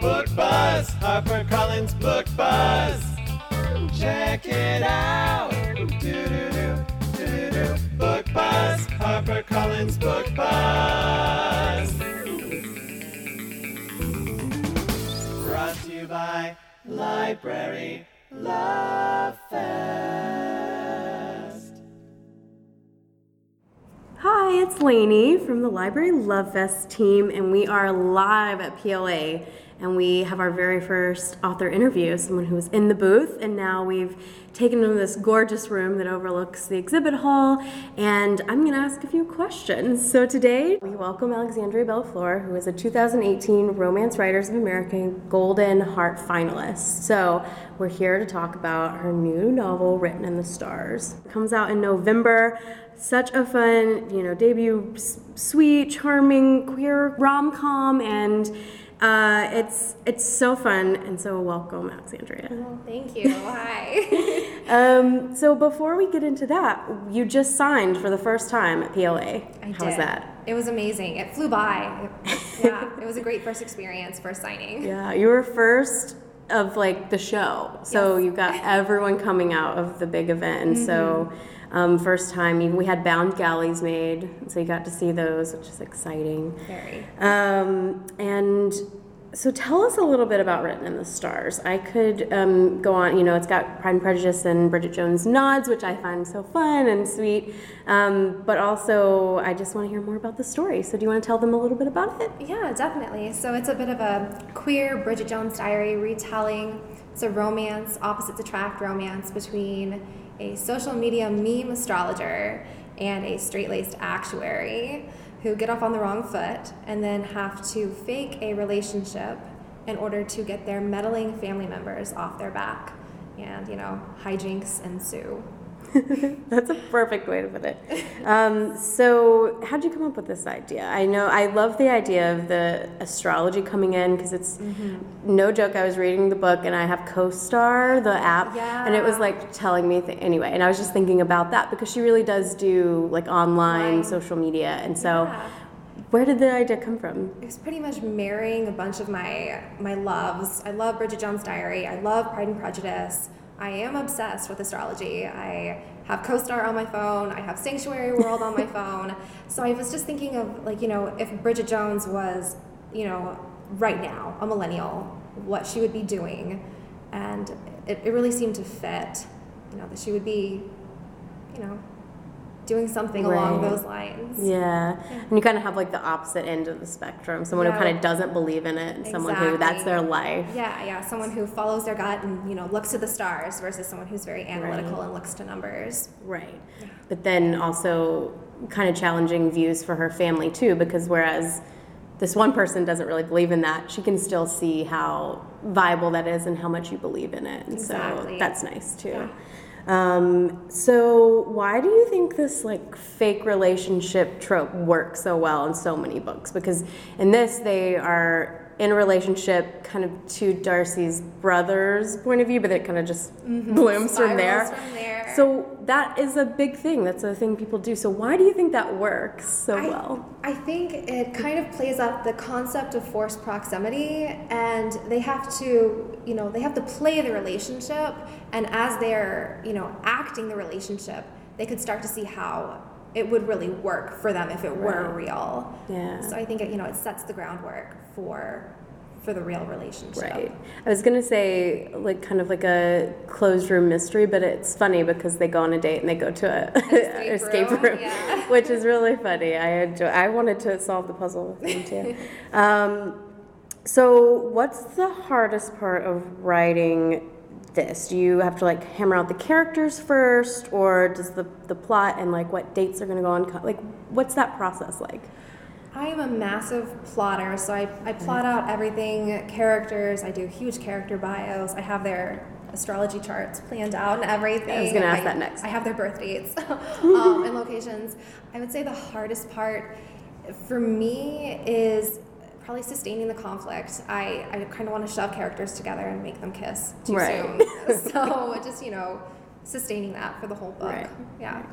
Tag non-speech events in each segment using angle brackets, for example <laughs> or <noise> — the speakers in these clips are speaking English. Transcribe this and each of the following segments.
Book Buzz, HarperCollins Book Buzz. Check it out. Book Buzz, HarperCollins Book Buzz. Brought to you by Library Love Hi, it's Lainey from the Library Love Fest team, and we are live at PLA. And we have our very first author interview, someone who was in the booth, and now we've taken them to this gorgeous room that overlooks the exhibit hall. And I'm going to ask a few questions. So today, we welcome Alexandria Bellefleur, who is a 2018 Romance Writers of America Golden Heart finalist. So we're here to talk about her new novel, Written in the Stars. It comes out in November such a fun, you know, debut, sweet, charming, queer rom com, and uh, it's it's so fun and so welcome, Alexandria. Well, thank you. Hi. <laughs> um, so before we get into that, you just signed for the first time at PLA. I How did. was that? It was amazing. It flew by. yeah, it was a great first experience, first signing. Yeah, you were first of like the show, so yes. you got everyone coming out of the big event, mm-hmm. so. Um, first time, we had bound galleys made, so you got to see those, which is exciting. Very. Um, and so tell us a little bit about Written in the Stars. I could um, go on, you know, it's got Pride and Prejudice and Bridget Jones nods, which I find so fun and sweet. Um, but also, I just want to hear more about the story. So, do you want to tell them a little bit about it? Yeah, definitely. So, it's a bit of a queer Bridget Jones diary retelling. It's a romance, opposites attract romance between a social media meme astrologer and a straight laced actuary who get off on the wrong foot and then have to fake a relationship in order to get their meddling family members off their back. And, you know, hijinks ensue. <laughs> That's a perfect way to put it. Um, so, how'd you come up with this idea? I know I love the idea of the astrology coming in because it's mm-hmm. no joke. I was reading the book and I have CoStar, the app, yeah. and it was like telling me th- anyway. And I was just thinking about that because she really does do like online right. social media, and so. Yeah. Where did the idea come from? It was pretty much marrying a bunch of my my loves. I love Bridget Jones' Diary. I love Pride and Prejudice. I am obsessed with astrology. I have CoStar on my phone. I have Sanctuary World on my <laughs> phone. So I was just thinking of like, you know, if Bridget Jones was, you know, right now, a millennial, what she would be doing. And it, it really seemed to fit, you know, that she would be, you know, doing something right. along those lines. Yeah. yeah. And you kind of have like the opposite end of the spectrum someone yeah. who kind of doesn't believe in it, and exactly. someone who that's their life. Yeah, yeah. Someone who follows their gut and, you know, looks to the stars versus someone who's very analytical right. and looks to numbers. Right. Yeah. But then also kind of challenging views for her family too, because whereas this one person doesn't really believe in that, she can still see how viable that is and how much you believe in it. And exactly. so that's nice too. Um, so why do you think this like fake relationship trope works so well in so many books? Because in this they are in a relationship kind of to Darcy's brother's point of view, but it kind of just mm-hmm. blooms from there. from there. So that is a big thing. That's a thing people do. So why do you think that works so I, well? I think it kind of plays up the concept of forced proximity, and they have to, you know, they have to play the relationship, and as they're, you know, acting the relationship, they could start to see how it would really work for them if it were right. real. Yeah. So I think it, you know it sets the groundwork for for the real relationship. Right. I was gonna say like kind of like a closed room mystery, but it's funny because they go on a date and they go to a <laughs> escape, escape room, room yeah. which is really funny. I enjoy. I wanted to solve the puzzle with them too. <laughs> um, so, what's the hardest part of writing this? Do you have to like hammer out the characters first, or does the the plot and like what dates are going to go on? Like, what's that process like? I am a massive plotter, so I, I plot out everything, characters, I do huge character bios, I have their astrology charts planned out and everything. I was gonna ask that next. I have their birth dates <laughs> um, and locations. I would say the hardest part for me is probably sustaining the conflict. I, I kind of want to shove characters together and make them kiss too Right. soon. <laughs> so just, you know, sustaining that for the whole book. Right. Yeah.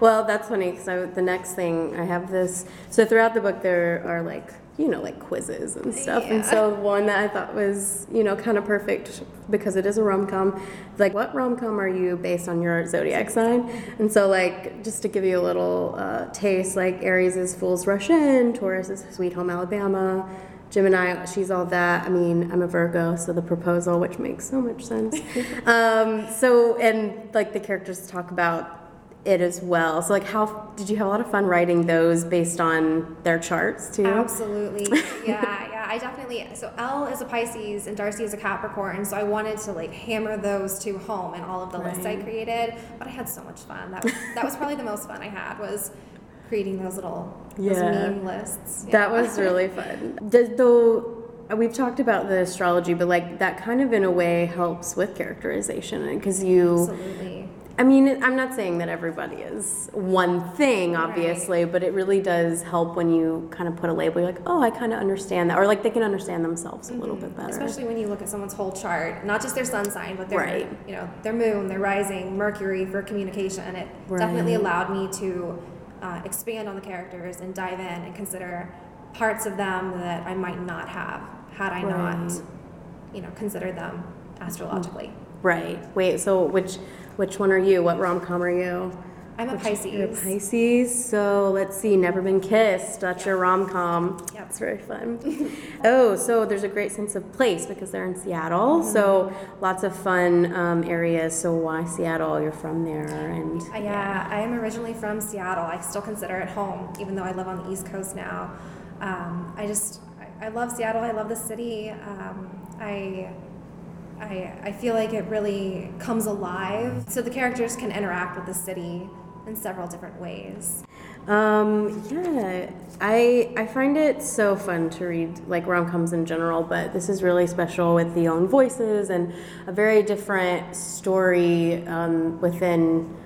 Well, that's funny because the next thing I have this. So throughout the book, there are like you know like quizzes and stuff, and Yeah. so one that I thought was you know kind of perfect because it is a rom com. Like, what rom com are you based on your zodiac sign? And so like just to give you a little uh, taste, like Aries is Fools Rush In, Taurus is Sweet Home Alabama. Gemini, she's all that. I mean, I'm a Virgo, so the proposal, which makes so much sense. <laughs> um, so, and like the characters talk about it as well. So, like, how did you have a lot of fun writing those based on their charts too? Absolutely. <laughs> Yeah, yeah. I definitely. So Elle is a Pisces and Darcy is a Capricorn. So I wanted to like hammer those two home in all of the lists I created. But I had so much fun. That was that was probably the most fun I had was creating those little those Yeah. meme lists. That was really fun. Does, though we've talked about the astrology, but like that kind of in a way helps with characterization because you. absolutely. I mean, I'm not saying that everybody is one thing, obviously, but it really does help when you kind of put a label. You're like, oh, I kind of understand that, or like they can understand themselves a little bit better. Especially when you look at someone's whole chart, not just their sun sign, but their Right. you know their moon, their rising, Mercury for communication. It definitely allowed me to uh, expand on the characters and dive in and consider parts of them that I might not have had I not, you know, considered them astrologically. right. Wait. So which which one are you? What rom com are you? I'm a Pisces. You're a Pisces. So let's see. Never been kissed. That's your rom com. Yep. It's very fun. <laughs> oh, so there's a great sense of place because they're in Seattle. So lots of fun um, areas. So why Seattle? You're from there, and Uh, yeah, I am originally from Seattle. I still consider it home, even though I live on the East Coast now. Um, I just, I, I love Seattle. I love the city. Um, I, I, I feel like it really comes alive. So the characters can interact with the city in several different ways. Um, yeah, I I find it so fun to read like rom coms in general, but this is really special with the own voices and a very different story um, within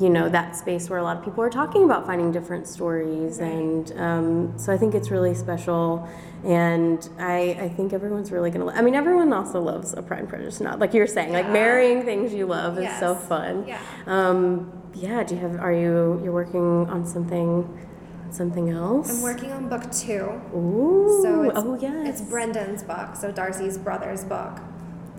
you know that space where a lot of people are talking about finding different stories, and um, so I think it's really special. And I, I think everyone's really gonna. I mean, everyone also loves a Pride and Prejudice. Not like you're saying, like marrying things you love is so fun. Yeah. Um, yeah. Do you have? Are you? You're working on something? Something else? I'm working on book two. Ooh. So it's, oh yes. it's Brendon's book, so Darcy's brother's book.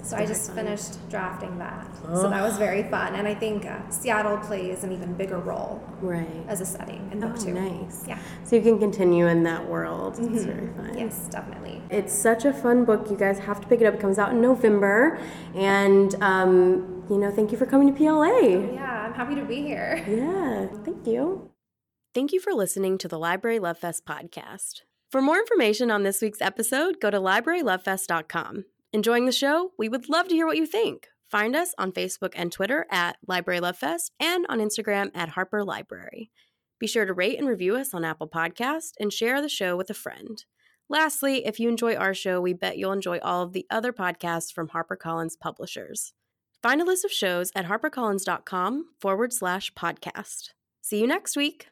So I just finished drafting that. So that was very fun. And I think uh, Seattle plays an even bigger role Right. as a setting in Oh, book two. nice. Yeah. So you can continue in that world. It's very fun. Yes, definitely. It's such a fun book. You guys have to pick it up. It comes out in November, and um, you know, thank you for coming to PLA. Yeah, I'm happy to be here. <laughs> Yeah, thank you. Thank you for listening to the Library Love Fest podcast. For more information on this week's episode, go to librarylovefest.com. Enjoying the show? We would love to hear what you think. Find us on Facebook and Twitter at Library Love Fest and on Instagram at Harper Library. Be sure to rate and review us on Apple Podcast and share the show with a friend. Lastly, if you enjoy our show, we bet you'll enjoy all of the other podcasts from HarperCollins publishers. Find a list of shows at harpercollins.com forward slash podcast. See you next week.